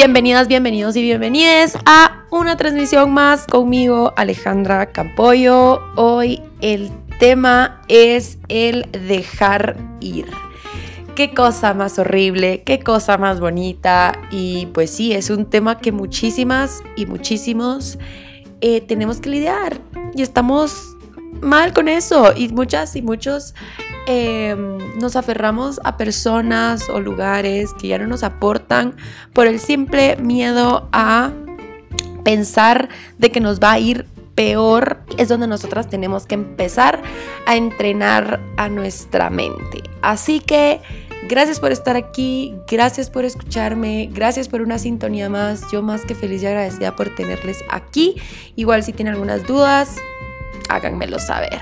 Bienvenidas, bienvenidos y bienvenidas a una transmisión más conmigo, Alejandra Campoyo. Hoy el tema es el dejar ir. Qué cosa más horrible, qué cosa más bonita. Y pues sí, es un tema que muchísimas y muchísimos eh, tenemos que lidiar. Y estamos mal con eso. Y muchas y muchos em, nos aferramos a personas o lugares que ya no nos aportan por el simple miedo a pensar de que nos va a ir peor. Es donde nosotras tenemos que empezar a entrenar a nuestra mente. Así que... Gracias por estar aquí, gracias por escucharme, gracias por una sintonía más. Yo más que feliz y agradecida por tenerles aquí. Igual si tienen algunas dudas, háganmelo saber.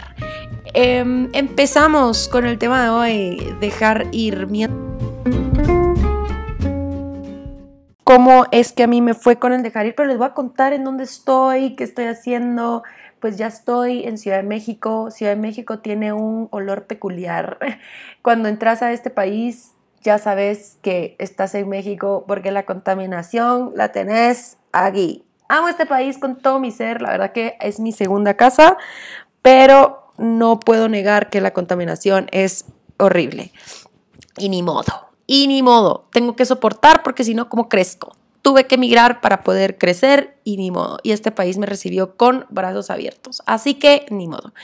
Em, empezamos con el tema de hoy, dejar ir. ¿Cómo es que a mí me fue con el dejar ir? Pero les voy a contar en dónde estoy, qué estoy haciendo. Pues ya estoy en Ciudad de México. Ciudad de México tiene un olor peculiar. Cuando entras a este país, ya sabes que estás en México porque la contaminación la tenés aquí. Amo este país con todo mi ser, la verdad que es mi segunda casa, pero no puedo negar que la contaminación es horrible. Y ni modo, y ni modo, tengo que soportar porque si no, ¿cómo crezco? Tuve que emigrar para poder crecer y ni modo. Y este país me recibió con brazos abiertos. Así que ni modo.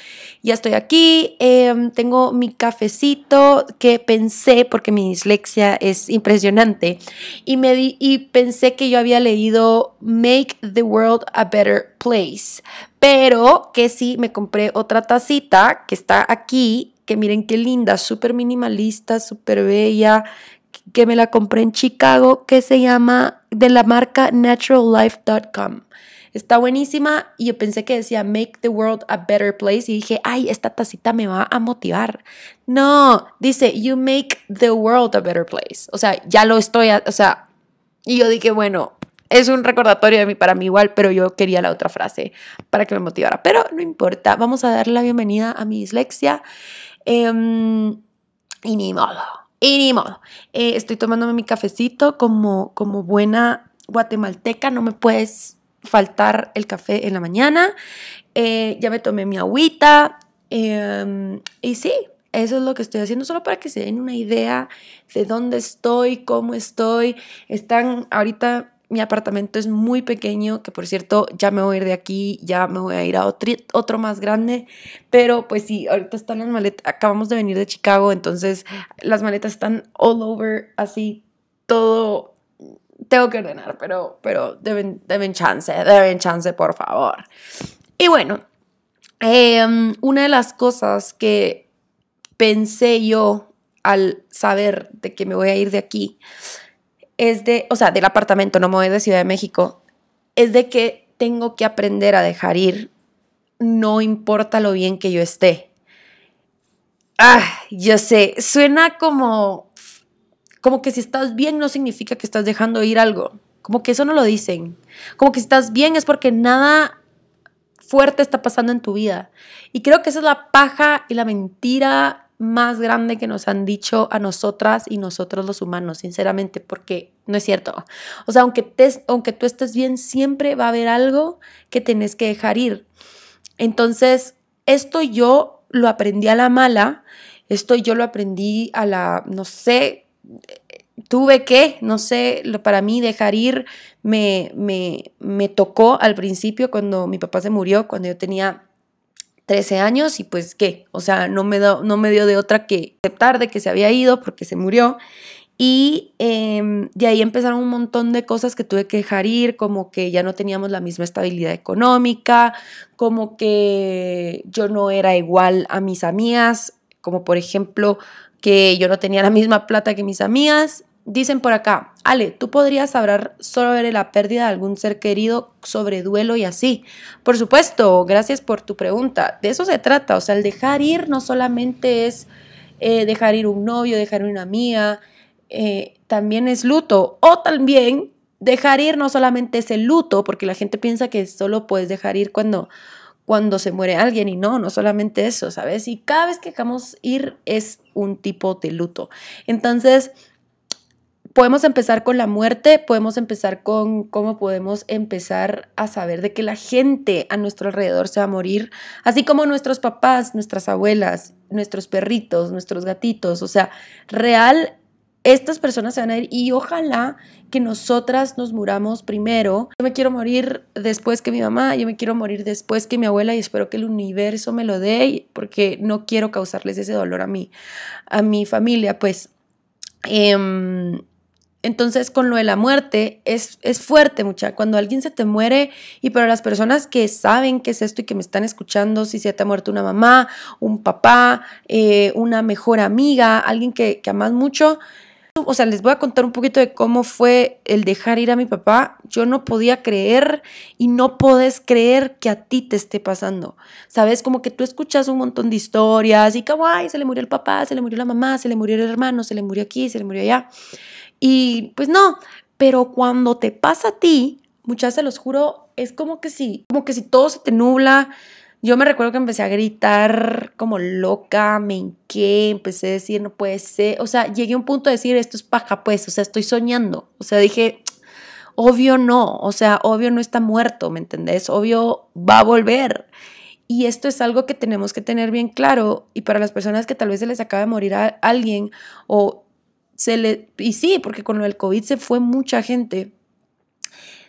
Ya estoy aquí, em, tengo mi cafecito que pensé, porque mi dislexia es impresionante, y, me y pensé que yo había leído Make the World a Better Place, pero que sí me compré otra tacita que está aquí, que miren qué linda, súper minimalista, súper bella, que me la compré en Chicago, que se llama de la marca naturallife.com. Está buenísima y yo pensé que decía Make the World a Better Place y dije, ay, esta tacita me va a motivar. No, dice You make the world a better place. O sea, ya lo estoy, o sea, y yo dije, bueno, es un recordatorio de mí para mí igual, pero yo quería la otra frase para que me motivara. Pero no importa, vamos a darle la bienvenida a mi dislexia. Em, y ni modo y ni modo. Eh, estoy tomándome mi cafecito como, como buena guatemalteca. No me puedes faltar el café en la mañana. Eh, ya me tomé mi agüita. Em, y sí, eso es lo que estoy haciendo, solo para que se den una idea de dónde estoy, cómo estoy. Están ahorita mi apartamento es muy pequeño, que por cierto ya me voy a ir de aquí, ya me voy a ir a otro, otro más grande, pero pues sí, ahorita están las maletas, acabamos de venir de Chicago, entonces las maletas están all over, así, todo, tengo que ordenar, pero, pero deben, deben chance, deben chance, por favor. Y bueno, em, una de las cosas que pensé yo al saber de que me voy a ir de aquí, es de, o sea, del apartamento, no me voy de Ciudad de México, es de que tengo que aprender a dejar ir, no importa lo bien que yo esté. Ah, yo sé, suena como, como que si estás bien no significa que estás dejando ir algo, como que eso no lo dicen, como que si estás bien es porque nada fuerte está pasando en tu vida. Y creo que esa es la paja y la mentira más grande que nos han dicho a nosotras y nosotros los humanos, sinceramente, porque no es cierto. O sea, aunque, te, aunque tú estés bien, siempre va a haber algo que tenés que dejar ir. Entonces, esto yo lo aprendí a la mala, esto yo lo aprendí a la, no sé, tuve que, no sé, para mí dejar ir me, me, me tocó al principio cuando mi papá se murió, cuando yo tenía 13 años y pues qué, o sea, no me, no me dio de otra que aceptar de que se había ido porque se murió. Y em, de ahí empezaron un montón de cosas que tuve que dejar ir, como que ya no teníamos la misma estabilidad económica, como que yo no era igual a mis amigas, como por ejemplo que yo no tenía la misma plata que mis amigas Dicen por acá, Ale, tú podrías hablar sobre la pérdida de algún ser querido, sobre duelo y así. Por supuesto, gracias por tu pregunta. De eso se trata. O sea, el dejar ir no solamente es eh, dejar ir un novio, dejar ir una amiga, eh, también es luto. O también dejar ir no solamente es el luto, porque la gente piensa que solo puedes dejar ir cuando, cuando se muere alguien y no, no solamente eso, ¿sabes? Y cada vez que dejamos ir es un tipo de luto. Entonces, podemos empezar con la muerte, podemos empezar con cómo podemos empezar a saber de que la gente a nuestro alrededor se va a morir, así como nuestros papás, nuestras abuelas, nuestros perritos, nuestros gatitos, o sea, real, estas personas se van a ir y ojalá que nosotras nos muramos primero. Yo me quiero morir después que mi mamá, yo me quiero morir después que mi abuela y espero que el universo me lo dé porque no quiero causarles ese dolor a mí, a mi familia, pues. Eh, entonces, con lo de la muerte, es, es fuerte, mucha. Cuando alguien se te muere, y para las personas que saben qué es esto y que me están escuchando, si se te ha muerto una mamá, un papá, eh, una mejor amiga, alguien que, que amas mucho, o sea, les voy a contar un poquito de cómo fue el dejar ir a mi papá. Yo no podía creer y no podés creer que a ti te esté pasando. Sabes, como que tú escuchas un montón de historias y como, ay, se le murió el papá, se le murió la mamá, se le murió el hermano, se le murió aquí, se le murió allá. Y pues no, pero cuando te pasa a ti, muchas se los juro, es como que sí, como que si todo se te nubla. Yo me recuerdo que empecé a gritar como loca, me hinqué, empecé a decir, no puede ser. O sea, llegué a un punto de decir, esto es paja, pues, o sea, estoy soñando. O sea, dije, obvio no, o sea, obvio no está muerto, ¿me entendés? Obvio va a volver. Y esto es algo que tenemos que tener bien claro. Y para las personas que tal vez se les acaba de morir a alguien o se le, y sí, porque con lo del COVID se fue mucha gente,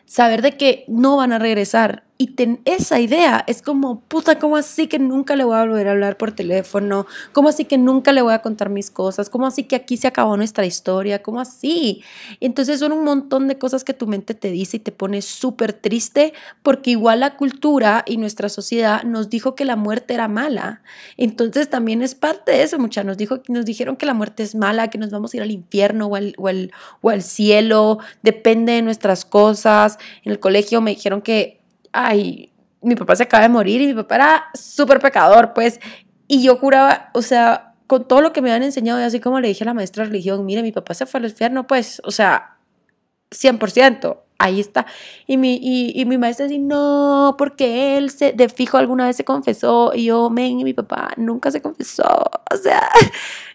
saber de que no van a regresar y ten, esa idea es como, puta, ¿cómo así que nunca le voy a volver a hablar por teléfono? ¿Cómo así que nunca le voy a contar mis cosas? ¿Cómo así que aquí se acabó nuestra historia? ¿Cómo así? Entonces son un montón de cosas que tu mente te dice y te pone súper triste porque igual la cultura y nuestra sociedad nos dijo que la muerte era mala. Entonces también es parte de eso, mucha. Nos, dijo, nos dijeron que la muerte es mala, que nos vamos a ir al infierno o al, o o al cielo, depende de nuestras cosas. En el colegio me dijeron que ay, mi papá se acaba de morir y mi papá era súper pecador, pues, y yo juraba, o sea, con todo lo que me habían enseñado, y así como le dije a la maestra de religión, mire, mi papá se fue al infierno, pues, o sea, 100%, ahí está. Y mi, y, mi maestra decía, no, porque él se, de fijo alguna vez se confesó, y yo, men, y mi papá nunca se confesó, o sea,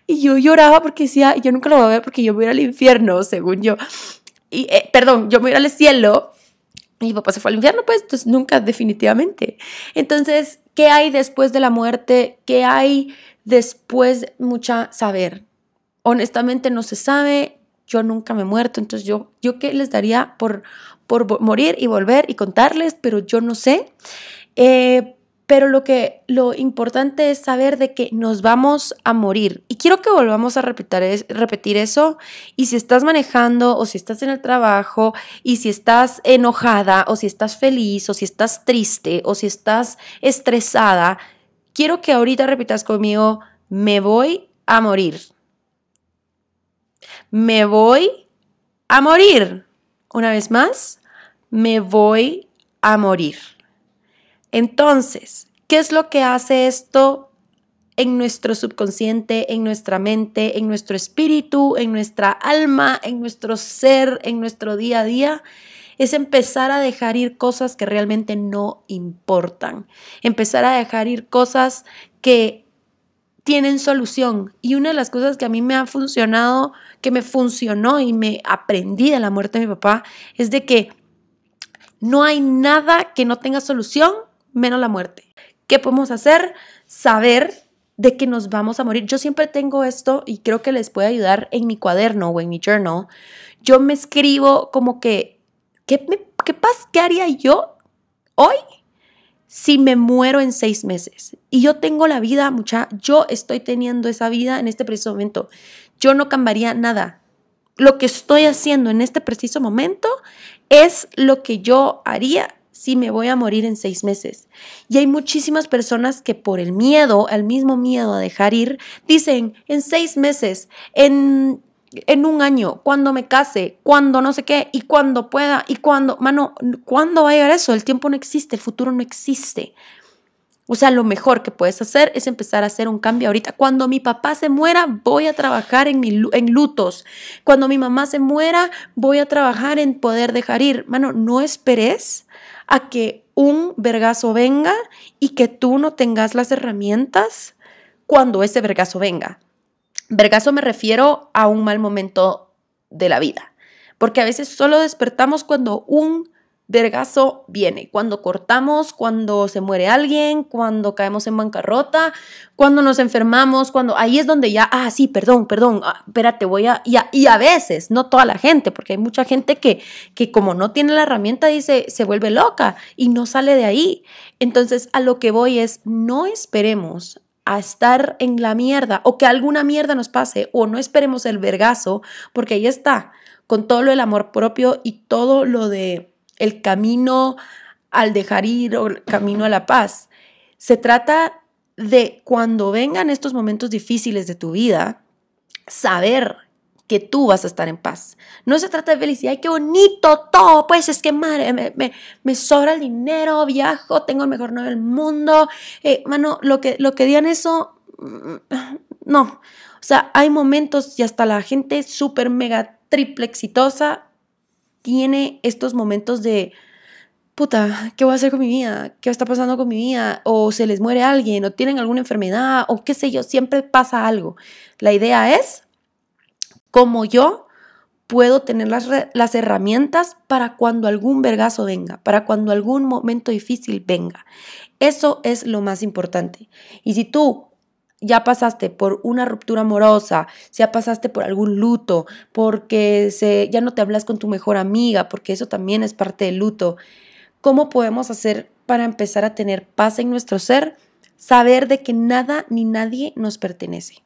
y yo lloraba porque decía, yo nunca lo voy a ver porque yo voy a al infierno, según yo. Y, eh, perdón, yo me voy al cielo mi papá se fue al infierno, pues, nunca definitivamente. Entonces, ¿qué hay después de la muerte? ¿Qué hay después? Mucha saber. Honestamente no se sabe, yo nunca me he muerto, entonces yo, yo qué les daría por, por morir y volver y contarles, pero yo no sé. Eh, pero lo que lo importante es saber de que nos vamos a morir. Y quiero que volvamos a repetir, repetir eso. Y si estás manejando o si estás en el trabajo y si estás enojada o si estás feliz o si estás triste o si estás estresada, quiero que ahorita repitas conmigo, me voy a morir. Me voy a morir. Una vez más, me voy a morir. Entonces, ¿qué es lo que hace esto en nuestro subconsciente, en nuestra mente, en nuestro espíritu, en nuestra alma, en nuestro ser, en nuestro día a día? Es empezar a dejar ir cosas que realmente no importan. Empezar a dejar ir cosas que tienen solución. Y una de las cosas que a mí me ha funcionado, que me funcionó y me aprendí de la muerte de mi papá, es de que no hay nada que no tenga solución menos la muerte. ¿Qué podemos hacer? Saber de que nos vamos a morir. Yo siempre tengo esto y creo que les puede ayudar en mi cuaderno o en mi journal. Yo me escribo como que, ¿qué, pasa? ¿Qué haría yo hoy si me muero en seis meses? Y yo tengo la vida, mucha, yo estoy teniendo esa vida en este preciso momento. Yo no cambiaría nada. Lo que estoy haciendo en este preciso momento es lo que yo haría si me voy a morir en seis meses. Y hay muchísimas personas que por el miedo, el mismo miedo a dejar ir, dicen en seis meses, en, en un año, cuando me case, cuando no sé qué, y cuando pueda, y cuando, mano, ¿cuándo va a llegar eso? El tiempo no existe, el futuro no existe. O sea, lo mejor que puedes hacer es empezar a hacer un cambio ahorita. Cuando mi papá se muera, voy a trabajar en, en lutos. Cuando mi mamá se muera, voy a trabajar en poder dejar ir. Mano, no esperes a que un vergazo venga y que tú no tengas las herramientas cuando ese vergazo venga. Vergazo me refiero a un mal momento de la vida. Porque a veces solo despertamos cuando un vergazo viene, cuando cortamos, cuando se muere alguien, cuando caemos en bancarrota, cuando nos enfermamos, cuando ahí es donde ya, ah, sí, perdón, perdón, ah, espérate, voy a, y a, veces, no toda la gente, porque hay mucha gente que, que como no tiene la herramienta, dice, se vuelve loca y no sale de ahí. Entonces, a lo que voy es, no esperemos a estar en la mierda o que alguna mierda nos pase o no esperemos el vergazo, porque ahí está, con todo lo del amor propio y todo lo de el camino al dejar ir o el camino a la paz. Se trata de cuando vengan estos momentos difíciles de tu vida, saber que tú vas a estar en paz. No se trata de felicidad, ay, qué bonito todo, pues es que madre, me, me, sobra el dinero, viajo, tengo el mejor novio del mundo. Eh, mano, lo que, lo que digan eso, mm, no. O sea, hay momentos y hasta la gente súper mega triple exitosa tiene estos momentos de, puta, ¿qué voy a hacer con mi vida? ¿Qué está pasando con mi vida? O se les muere alguien, o tienen alguna enfermedad, o qué sé yo, siempre pasa algo. La idea es, como yo puedo tener las, las herramientas para cuando algún vergazo venga, para cuando algún momento difícil venga. Eso es lo más importante. Y si tú ya pasaste por una ruptura amorosa, ya pasaste por algún luto, porque se, ya no te hablas con tu mejor amiga, porque eso también es parte del luto, ¿cómo podemos hacer para empezar a tener paz en nuestro ser? Saber de que nada ni nadie nos pertenece.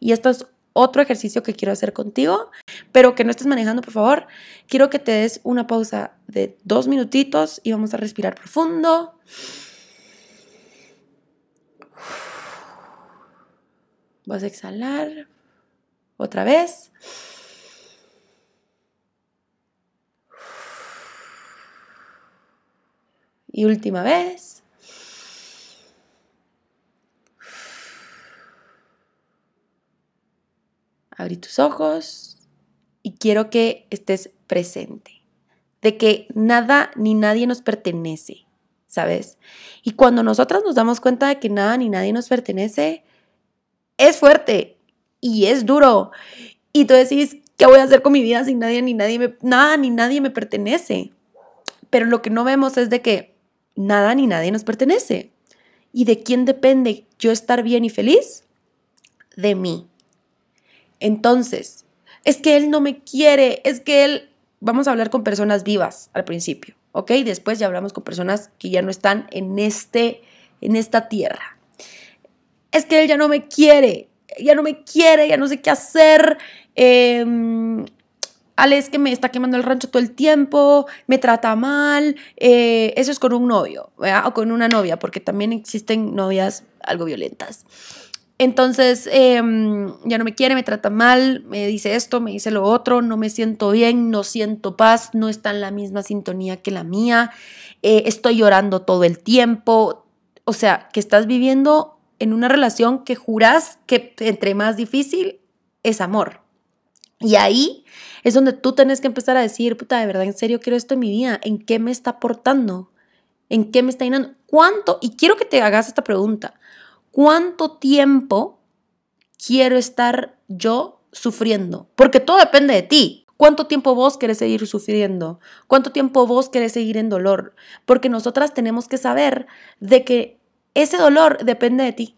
Y esto es otro ejercicio que quiero hacer contigo, pero que no estés manejando, por favor. Quiero que te des una pausa de dos minutitos y vamos a respirar profundo. Vas a exhalar otra vez. Y última vez. Abrí tus ojos y quiero que estés presente. De que nada ni nadie nos pertenece, ¿sabes? Y cuando nosotras nos damos cuenta de que nada ni nadie nos pertenece, es fuerte y es duro. Y tú decís, ¿qué voy a hacer con mi vida sin nadie ni nadie me, nada ni nadie me pertenece? Pero lo que no vemos es de que nada ni nadie nos pertenece. ¿Y de quién depende yo estar bien y feliz? De mí. Entonces, es que él no me quiere, es que él, vamos a hablar con personas vivas al principio, ¿ok? Después ya hablamos con personas que ya no están en, este, en esta tierra es que él ya no me quiere, ya no me quiere, ya no sé qué hacer. Eh, Ale es que me está quemando el rancho todo el tiempo, me trata mal. Eh, eso es con un novio, o con una novia, porque también existen novias algo violentas. Entonces, em, ya no me quiere, me trata mal, me dice esto, me dice lo otro, no me siento bien, no siento paz, no está en la misma sintonía que la mía, eh, estoy llorando todo el tiempo. O sea, que estás viviendo en una relación que juras que entre más difícil es amor. Y ahí es donde tú tienes que empezar a decir, puta, de verdad, en serio quiero esto en mi vida, ¿en qué me está aportando? ¿En qué me está llenando? ¿Cuánto? Y quiero que te hagas esta pregunta. ¿Cuánto tiempo quiero estar yo sufriendo? Porque todo depende de ti. ¿Cuánto tiempo vos querés seguir sufriendo? ¿Cuánto tiempo vos querés seguir en dolor? Porque nosotras tenemos que saber de que ese dolor depende de ti.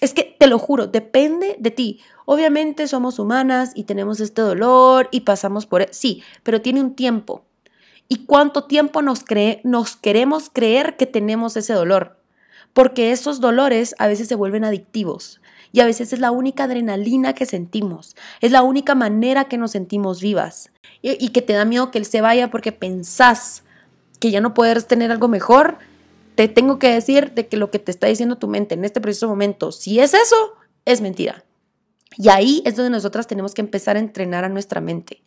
Es que te lo juro, depende de ti. Obviamente somos humanas y tenemos este dolor y pasamos por... E-, sí, pero tiene un tiempo. ¿Y cuánto tiempo nos, cree, nos queremos creer que tenemos ese dolor? Porque esos dolores a veces se vuelven adictivos y a veces es la única adrenalina que sentimos, es la única manera que nos sentimos vivas y, y que te da miedo que él se vaya porque pensás que ya no puedes tener algo mejor te tengo que decir de que lo que te está diciendo tu mente en este preciso momento, si es eso, es mentira. Y ahí es donde nosotras tenemos que empezar a entrenar a nuestra mente.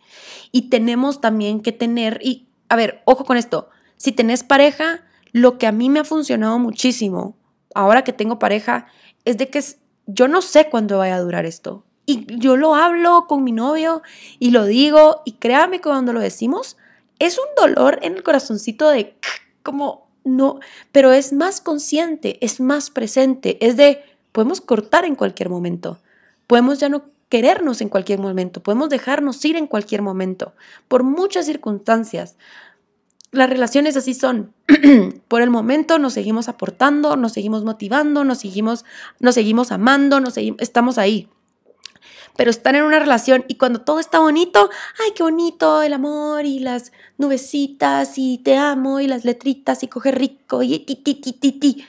Y tenemos también que tener, y a ver, ojo con esto, si tenés pareja, lo que a mí me ha funcionado muchísimo, ahora que tengo pareja, es de que yo no sé cuándo vaya a durar esto. Y yo lo hablo con mi novio y lo digo, y créame que cuando lo decimos, es un dolor en el corazoncito de como no, pero es más consciente, es más presente, es de, podemos cortar en cualquier momento, podemos ya no querernos en cualquier momento, podemos dejarnos ir en cualquier momento, por muchas circunstancias. Las relaciones así son. por el momento nos seguimos aportando, nos seguimos motivando, nos seguimos, nos seguimos amando, nos estamos ahí. Pero están en una relación y cuando todo está bonito, ay, qué bonito el amor y las nubecitas y te amo y las letritas y coge rico y ti, ti, ti, ti, ti.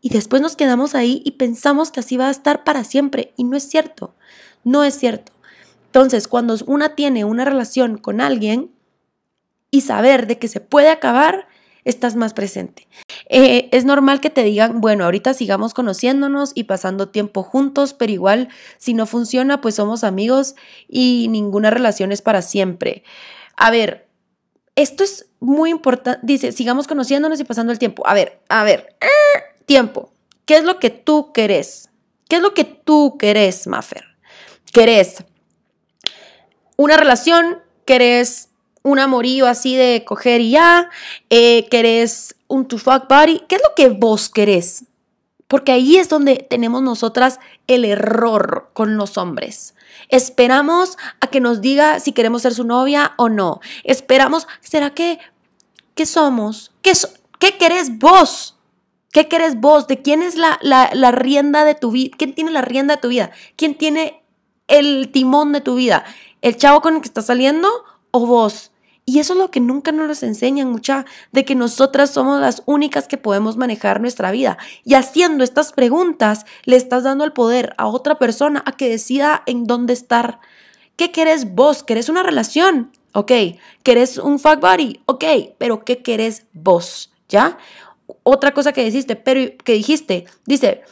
Y después nos quedamos ahí y pensamos que así va a estar para siempre. Y no es cierto. No es cierto. Entonces, cuando una tiene una relación con alguien y saber de que se puede acabar, estás más presente. Eh, es normal que te digan, bueno, ahorita sigamos conociéndonos y pasando tiempo juntos, pero igual si no funciona, pues somos amigos y ninguna relación es para siempre. A ver, esto es muy importante. Dice, sigamos conociéndonos y pasando el tiempo. A ver, a ver. Eh, tiempo. ¿Qué es lo que tú querés? ¿Qué es lo que tú querés, Maffer? ¿Querés una relación? ¿Querés un amorío así de coger y ya? Eh, ¿Querés un to fuck body? ¿Qué es lo que vos querés? Porque ahí es donde tenemos nosotras el error con los hombres. Esperamos a que nos diga si queremos ser su novia o no. Esperamos, ¿será que, qué somos? ¿Qué, ¿Qué querés vos? ¿Qué querés vos? ¿De quién es la, la, rienda de tu vida? ¿Quién tiene la rienda de tu vida? ¿Quién tiene el timón de tu vida? ¿El chavo con el que estás saliendo o vos? Y eso es lo que nunca nos enseñan, mucha, de que nosotras somos las únicas que podemos manejar nuestra vida. Y haciendo estas preguntas, le estás dando el poder a otra persona a que decida en dónde estar. ¿Qué querés vos? ¿Querés una relación? Ok. ¿Querés un fuck body? Ok. Pero ¿qué querés vos? ¿Ya? otra cosa que dijiste, pero que dijiste, dice,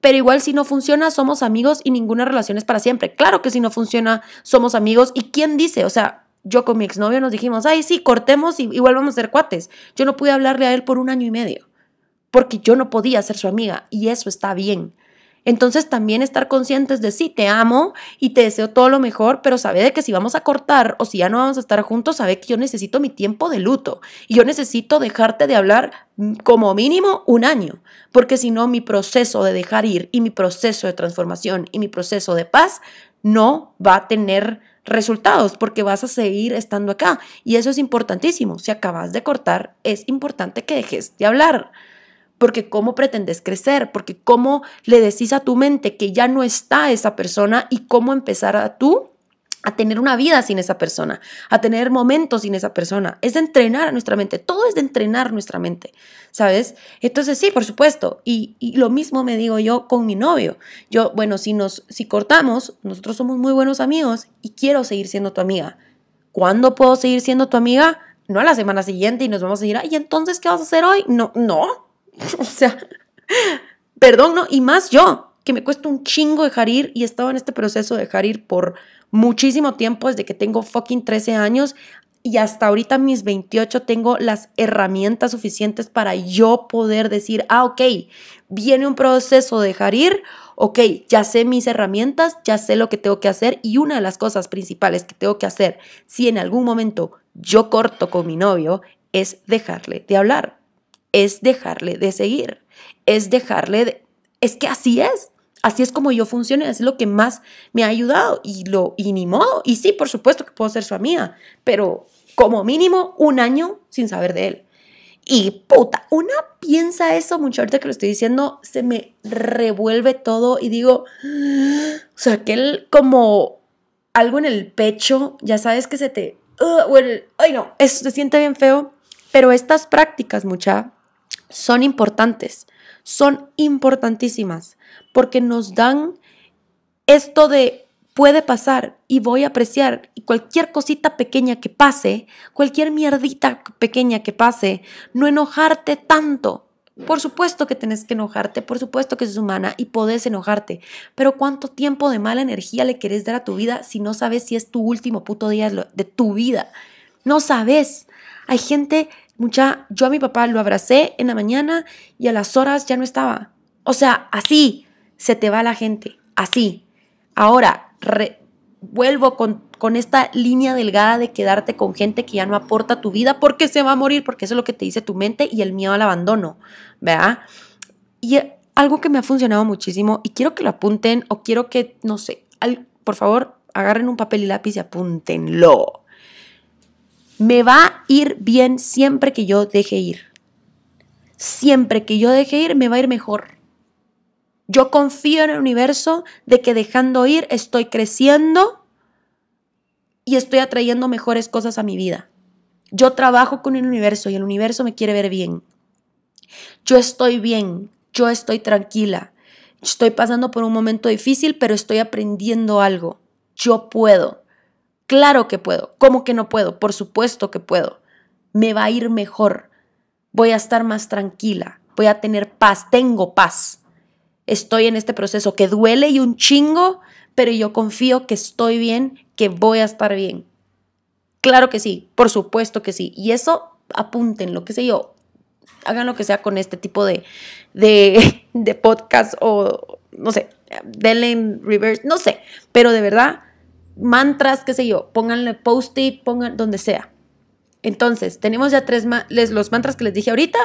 pero igual si no funciona somos amigos y ninguna relación es para siempre. Claro que si no funciona somos amigos y quién dice, o sea, yo con mi exnovio nos dijimos, ay, sí, cortemos y igual vamos a ser cuates. Yo no pude hablarle a él por un año y medio, porque yo no podía ser su amiga y eso está bien. Entonces también estar conscientes de sí, te amo y te deseo todo lo mejor, pero sabe de que si vamos a cortar o si ya no vamos a estar juntos, sabe que yo necesito mi tiempo de luto y yo necesito dejarte de hablar como mínimo un año, porque si no mi proceso de dejar ir y mi proceso de transformación y mi proceso de paz no va a tener resultados porque vas a seguir estando acá y eso es importantísimo. Si acabas de cortar, es importante que dejes de hablar porque cómo pretendes crecer, porque cómo le decís a tu mente que ya no está esa persona y cómo empezar a tú a tener una vida sin esa persona, a tener momentos sin esa persona. Es de entrenar a nuestra mente, todo es de entrenar nuestra mente, ¿sabes? Entonces sí, por supuesto, y, lo mismo me digo yo con mi novio. Yo, bueno, si nos, si cortamos, nosotros somos muy buenos amigos y quiero seguir siendo tu amiga. ¿Cuándo puedo seguir siendo tu amiga? No a la semana siguiente y nos vamos a ir, y entonces, ¿qué vas a hacer hoy? No, no, o sea, perdón, ¿no? Y más yo, que me cuesta un chingo dejar ir y he estado en este proceso de dejar ir por muchísimo tiempo, desde que tengo fucking 13 años y hasta ahorita mis 28 tengo las herramientas suficientes para yo poder decir, ah, ok, viene un proceso de dejar ir, ok, ya sé mis herramientas, ya sé lo que tengo que hacer y una de las cosas principales que tengo que hacer si en algún momento yo corto con mi novio es dejarle de hablar es dejarle de seguir, es dejarle de... Es que así es, así es como yo funciono, es lo que más me ha ayudado y, lo, y ni modo. Y sí, por supuesto que puedo ser su amiga, pero como mínimo un año sin saber de él. Y puta, una piensa eso mucho ahorita que lo estoy diciendo, se me revuelve todo y digo, o sea, que él como algo en el pecho, ya sabes que se te, uh, ay no, eso se siente bien feo, pero estas prácticas, mucha, son importantes, son importantísimas, porque nos dan esto de puede pasar y voy a apreciar y cualquier cosita pequeña que pase, cualquier mierdita pequeña que pase, no enojarte tanto. Por supuesto que tenés que enojarte, por supuesto que es humana y podés enojarte, pero ¿cuánto tiempo de mala energía le querés dar a tu vida si no sabes si es tu último puto día de tu vida? No sabes. Hay gente Mucha, yo a mi papá lo abracé en la mañana y a las horas ya no estaba. O sea, así se te va la gente, así. Ahora, vuelvo con, con esta línea delgada de quedarte con gente que ya no aporta tu vida porque se va a morir, porque eso es lo que te dice tu mente y el miedo al abandono, ¿verdad? Y algo que me ha funcionado muchísimo y quiero que lo apunten o quiero que, no sé, por favor, agarren un papel y lápiz y apúntenlo. Me va a ir bien siempre que yo deje ir. Siempre que yo deje ir, me va a ir mejor. Yo confío en el universo de que dejando ir estoy creciendo y estoy atrayendo mejores cosas a mi vida. Yo trabajo con el universo y el universo me quiere ver bien. Yo estoy bien, yo estoy tranquila. Estoy pasando por un momento difícil, pero estoy aprendiendo algo. Yo puedo. Claro que puedo. ¿Cómo que no puedo? Por supuesto que puedo. Me va a ir mejor. Voy a estar más tranquila. Voy a tener paz. Tengo paz estoy en este proceso que duele y un chingo, pero yo confío que estoy bien, que voy a estar bien. Claro que sí, por supuesto que sí. Y eso apunten, lo que sé yo, hagan lo que sea con este tipo de, de, de podcast o, no sé, denle en reverse, no sé, pero de verdad, mantras, qué sé yo, pónganle post-it, pongan donde sea. Entonces, tenemos ya tres, los mantras que les dije ahorita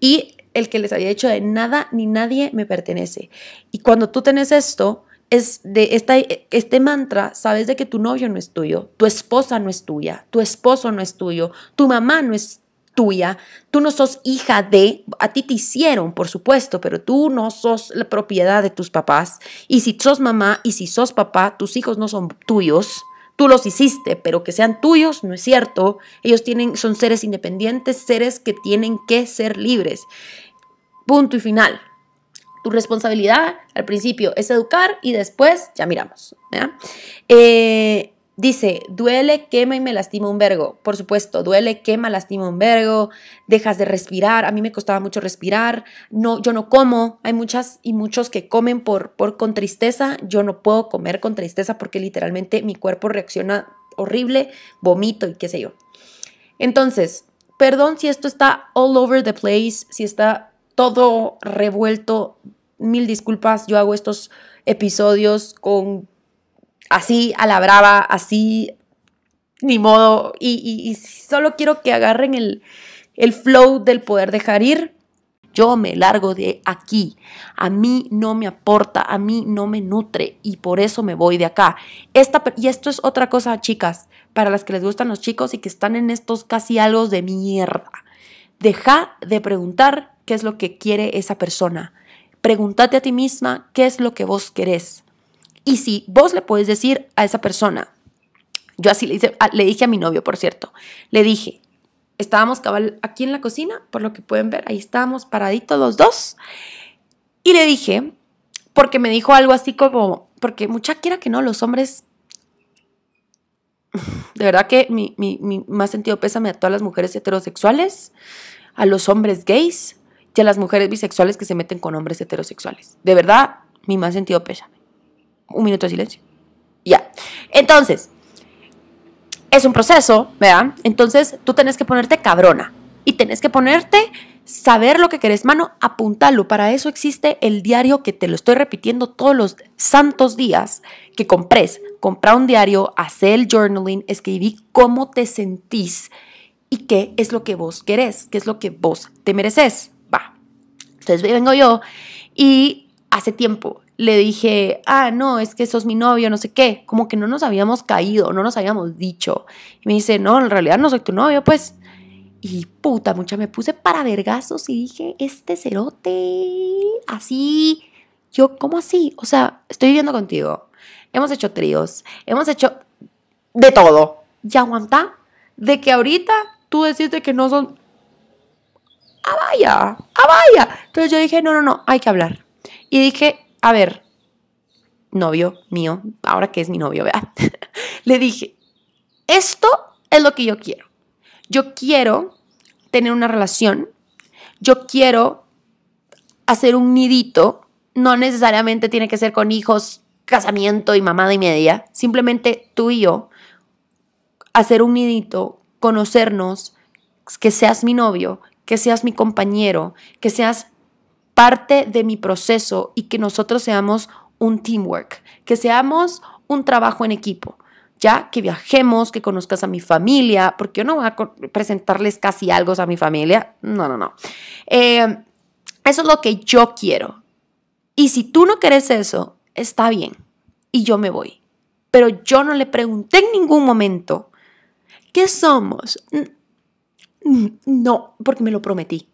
y el que les había dicho de nada ni nadie me pertenece. Y cuando tú tenés esto, es de esta, este mantra, sabes de que tu novio no es tuyo, tu esposa no es tuya, tu esposo no es tuyo, tu mamá no es tuya, tú no sos hija de, a ti te hicieron, por supuesto, pero tú no sos la propiedad de tus papás. Y si sos mamá y si sos papá, tus hijos no son tuyos. Tú los hiciste, pero que sean tuyos no es cierto. Ellos tienen, son seres independientes, seres que tienen que ser libres. Punto y final. Tu responsabilidad al principio es educar y después ya miramos. Eh, dice, duele, quema y me lastima un vergo. Por supuesto, duele, quema, lastima un vergo. Dejas de respirar. A mí me costaba mucho respirar. No, yo no como. Hay muchas y muchos que comen por, por con tristeza. Yo no puedo comer con tristeza porque literalmente mi cuerpo reacciona horrible, vomito y qué sé yo. Entonces, perdón si esto está all over the place, si está todo revuelto. Mil disculpas, yo hago estos episodios con así a la brava, así ni modo. Y, solo quiero que agarren el, el flow del poder dejar ir. Yo me largo de aquí. A mí no me aporta, a mí no me nutre y por eso me voy de acá. Esta, y esto es otra cosa, chicas, para las que les gustan los chicos y que están en estos casi algo de mierda. Deja de preguntar qué es lo que quiere esa persona. Pregúntate a ti misma qué es lo que vos querés. Y si vos le puedes decir a esa persona, yo así le, le dije a mi novio, por cierto, le dije, estábamos cabal aquí en la cocina, por lo que pueden ver, ahí estábamos paraditos los dos, y le dije, porque me dijo algo así como, porque mucha quiera que no, los hombres, de verdad que mi, mi, mi más sentido pésame a todas las mujeres heterosexuales, a los hombres gays, y a las mujeres bisexuales que se meten con hombres heterosexuales. De verdad, mi más sentido pésame. Un minuto de silencio. Ya. Entonces, es un proceso, ¿verdad? Entonces, tú tenés que ponerte cabrona y tenés que ponerte saber lo que querés, mano, apuntalo. Para eso existe el diario que te lo estoy repitiendo todos los santos días que compres. Compra un diario, hace el journaling, escribí cómo te sentís y qué es lo que vos querés, qué es lo que vos te mereces. Entonces vengo yo y hace tiempo le dije, ah, no, es que sos mi novio, no sé qué, como que no nos habíamos caído, no nos habíamos dicho. Y me dice, no, en realidad no soy tu novio, pues. Y puta, mucha, me puse para vergazos y dije, este cerote, así. Yo, ¿cómo así? O sea, estoy viviendo contigo. Hemos hecho tríos, hemos hecho de todo. Y aguanta de que ahorita tú decís que no son ¡ah, vaya! ¡ah, vaya! Entonces yo dije, no, no, no, hay que hablar. Y dije, a ver, novio mío, ahora que es mi novio, ¿verdad? Le dije, esto es lo que yo quiero. Yo quiero tener una relación, yo quiero hacer un nidito, no necesariamente tiene que ser con hijos, casamiento y mamada y media, simplemente tú y yo, hacer un nidito, conocernos, que seas mi novio, que seas mi compañero, que seas parte de mi proceso y que nosotros seamos un teamwork, que seamos un trabajo en equipo. Ya que viajemos, que conozcas a mi familia, porque yo no voy a presentarles casi algo a mi familia. No, no, no. Eh, eso es lo que yo quiero. Y si tú no quieres eso, está bien. Y yo me voy pero yo no le pregunté en ningún momento, ¿qué somos? No, porque me lo prometí.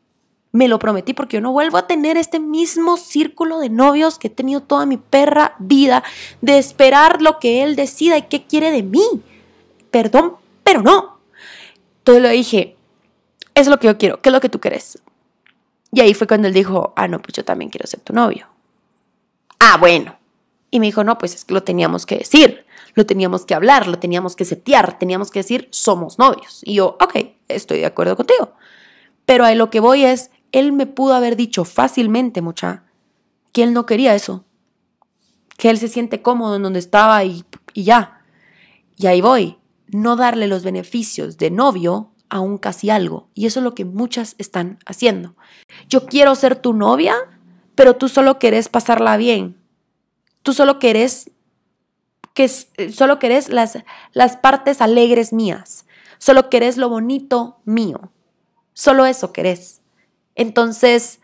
Me lo prometí porque yo no vuelvo a tener este mismo círculo de novios que he tenido toda mi perra vida, de esperar lo que él decida y qué quiere de mí. Perdón, pero no. Entonces le dije, es lo que yo quiero, ¿qué es lo que tú quieres? Y ahí fue cuando él dijo, ah, no, pues yo también quiero ser tu novio. Ah, bueno. Y me dijo, no, pues es que lo teníamos que decir, lo teníamos que hablar, lo teníamos que setear, teníamos que decir, somos novios. Y yo, ok, estoy de acuerdo contigo. Pero a lo que voy es, él me pudo haber dicho fácilmente, mucha, que él no quería eso. Que él se siente cómodo en donde estaba y, y ya. Y ahí voy. No darle los beneficios de novio a un casi algo. Y eso es lo que muchas están haciendo. Yo quiero ser tu novia, pero tú solo querés pasarla bien. Tú solo querés que solo querés las, las partes alegres mías. Solo querés lo bonito mío. Solo eso querés. Entonces,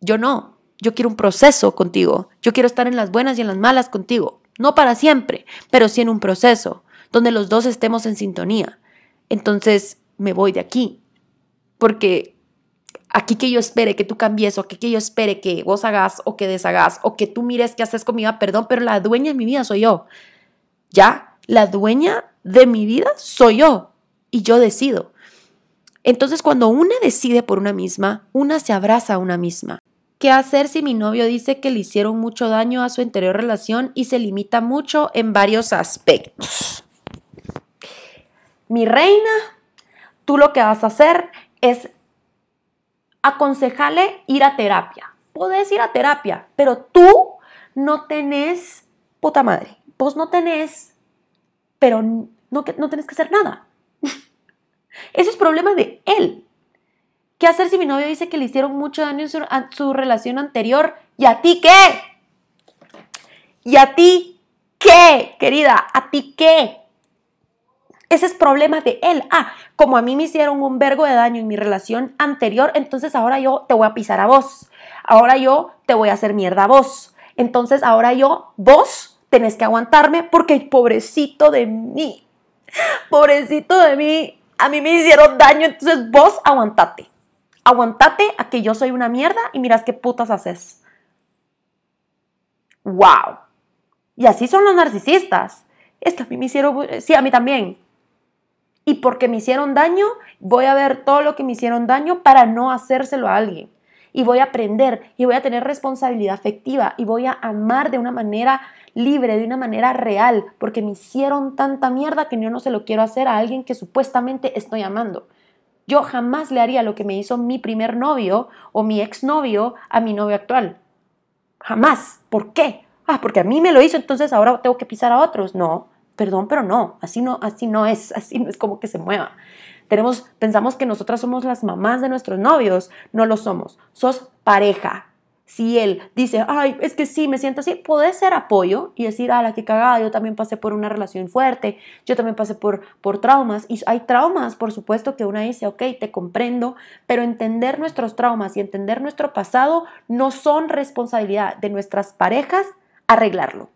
yo no. Yo quiero un proceso contigo. Yo quiero estar en las buenas y en las malas contigo. No para siempre, pero sí en un proceso donde los dos estemos en sintonía entonces me voy de aquí. Porque aquí que yo espere que tú cambies o aquí que yo espere que vos hagas o que deshagas o que tú mires qué haces conmigo, perdón, pero la dueña de mi vida soy yo. ¿Ya? La dueña de mi vida soy yo y yo decido. Entonces cuando una decide por una misma, una se abraza a una misma. ¿Qué hacer si mi novio dice que le hicieron mucho daño a su anterior relación y se limita mucho en varios aspectos? mi reina, tú lo que vas a hacer es aconsejarle ir a terapia. Puedes ir a terapia, pero tú no tenés, puta madre, vos no tenés, pero no, no tenés que hacer nada. Ese es problema de él. ¿Qué hacer si mi novio dice que le hicieron mucho daño en su, relación anterior? ¿Y a ti qué? ¿Y a ti qué, querida? ¿A ti qué? Ese es problema de él. Ah, como a mí me hicieron un vergo de daño en mi relación anterior, entonces ahora yo te voy a pisar a vos. Ahora yo te voy a hacer mierda a vos. Entonces ahora yo, vos, tenés que aguantarme porque pobrecito de mí, pobrecito de mí, a mí me hicieron daño, entonces vos aguantate. Aguantate a que yo soy una mierda y miras qué putas haces. ¡Wow! Y así son los narcisistas. Esto a mí me hicieron, sí, a mí también y porque me hicieron daño, voy a ver todo lo que me hicieron daño para no hacérselo a alguien. Y voy a aprender y voy a tener responsabilidad afectiva y voy a amar de una manera libre, de una manera real, porque me hicieron tanta mierda que yo no se lo quiero hacer a alguien que supuestamente estoy amando. Yo jamás le haría lo que me hizo mi primer novio o mi exnovio a mi novio actual. Jamás. ¿Por qué? Ah, porque a mí me lo hizo, entonces ahora tengo que pisar a otros. No, perdón, pero no, así no, así no es, así no es como que se mueva. Tenemos, pensamos que nosotras somos las mamás de nuestros novios, no lo somos, sos pareja. Si él dice, ay, es que sí, me siento así, puede ser apoyo y decir, ah, la que cagada, yo también pasé por una relación fuerte, yo también pasé por, por traumas. Y hay traumas, por supuesto, que una dice, ok, te comprendo, pero entender nuestros traumas y entender nuestro pasado no son responsabilidad de nuestras parejas arreglarlo.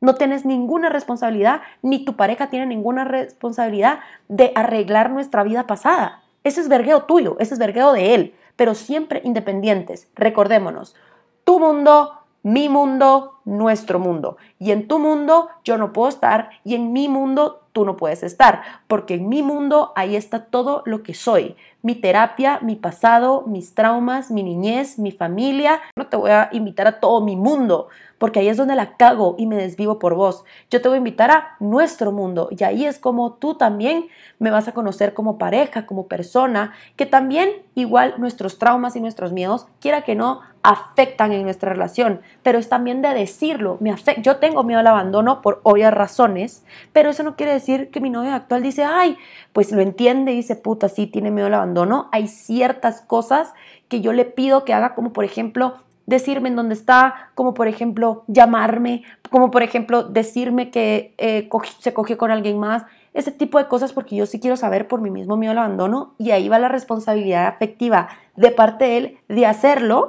No tienes ninguna responsabilidad, ni tu pareja tiene ninguna responsabilidad de arreglar nuestra vida pasada. Ese es vergueo tuyo, ese es vergueo de él, pero siempre independientes. Recordémonos, tu mundo, mi mundo, nuestro mundo. Y en tu mundo yo no puedo estar y en mi mundo tú no puedes estar, porque en mi mundo ahí está todo lo que soy. Mi terapia, mi pasado, mis traumas, mi niñez, mi familia. No te voy a invitar a todo mi mundo, porque ahí es donde la cago y me desvivo por vos. Yo te voy a invitar a nuestro mundo y ahí es como tú también me vas a conocer como pareja, como persona, que también igual nuestros traumas y nuestros miedos, quiera que no, afectan en nuestra relación, pero es también de decirlo. Me Yo tengo miedo al abandono por obvias razones, pero eso no quiere decir que mi novio actual dice, ay, pues lo entiende y dice, puta, sí, tiene miedo al abandono. Hay ciertas cosas que yo le pido que haga, como por ejemplo, decirme en dónde está, como por ejemplo llamarme, como por ejemplo decirme que eh, se cogió con alguien más, ese tipo de cosas porque yo sí quiero saber por mi mismo miedo al abandono y ahí va la responsabilidad afectiva de parte de él de hacerlo.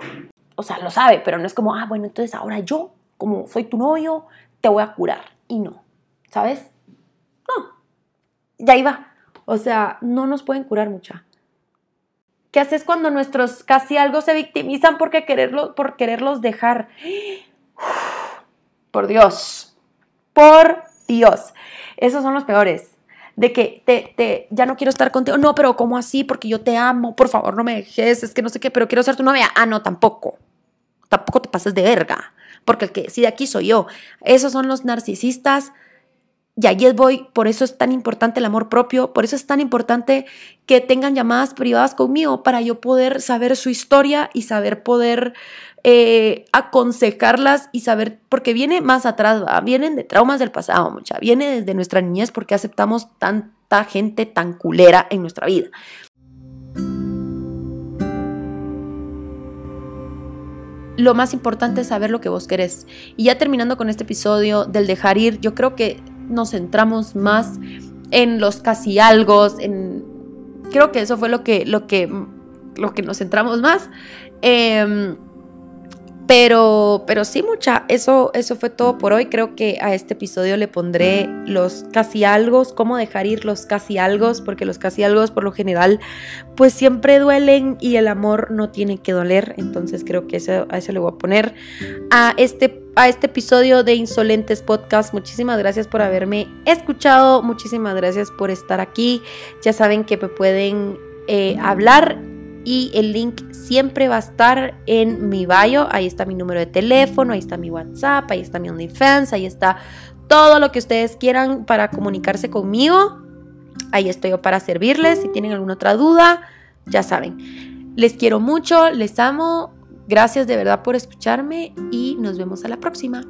O sea, lo sabe, pero no es como, ah, bueno, entonces ahora yo, como soy tu novio, te voy a curar. Y no, ¿sabes? No, ya iba. O sea, no nos pueden curar mucha. ¿Qué haces cuando nuestros casi algo se victimizan porque quererlo, por quererlos dejar? Por Dios, por Dios. Esos son los peores. De que te, te, ya no quiero estar contigo. No, pero ¿cómo así? Porque yo te amo. Por favor, no me dejes. Es que no sé qué, pero quiero ser tu novia. Ah, no, tampoco. Tampoco te pases de verga. Porque el que sí de aquí soy yo. Esos son los narcisistas y ahí voy, por eso es tan importante el amor propio, por eso es tan importante que tengan llamadas privadas conmigo para yo poder saber su historia y saber poder eh, aconsejarlas y saber, porque viene más atrás, vienen de traumas del pasado, mucha, viene desde nuestra niñez porque aceptamos tanta gente tan culera en nuestra vida. lo más importante es saber lo que vos querés. Y ya terminando con este episodio del dejar ir, yo creo que nos centramos más en los casi algo, en creo que eso fue lo que lo que lo que nos centramos más. Em, pero, pero sí, mucha, eso, eso fue todo por hoy. Creo que a este episodio le pondré los casi algo, cómo dejar ir los casi algo, porque los casi algo por lo general, pues siempre duelen y el amor no tiene que doler. Entonces creo que a eso le voy a poner a este, a este episodio de Insolentes Podcast. Muchísimas gracias por haberme escuchado, muchísimas gracias por estar aquí. Ya saben que me pueden eh, hablar y el link siempre va a estar en mi bio. Ahí está mi número de teléfono, ahí está mi WhatsApp, ahí está mi OnlyFans, ahí está todo lo que ustedes quieran para comunicarse conmigo. Ahí estoy yo para servirles. Si tienen alguna otra duda, ya saben. Les quiero mucho, les amo. Gracias de verdad por escucharme y nos vemos a la próxima.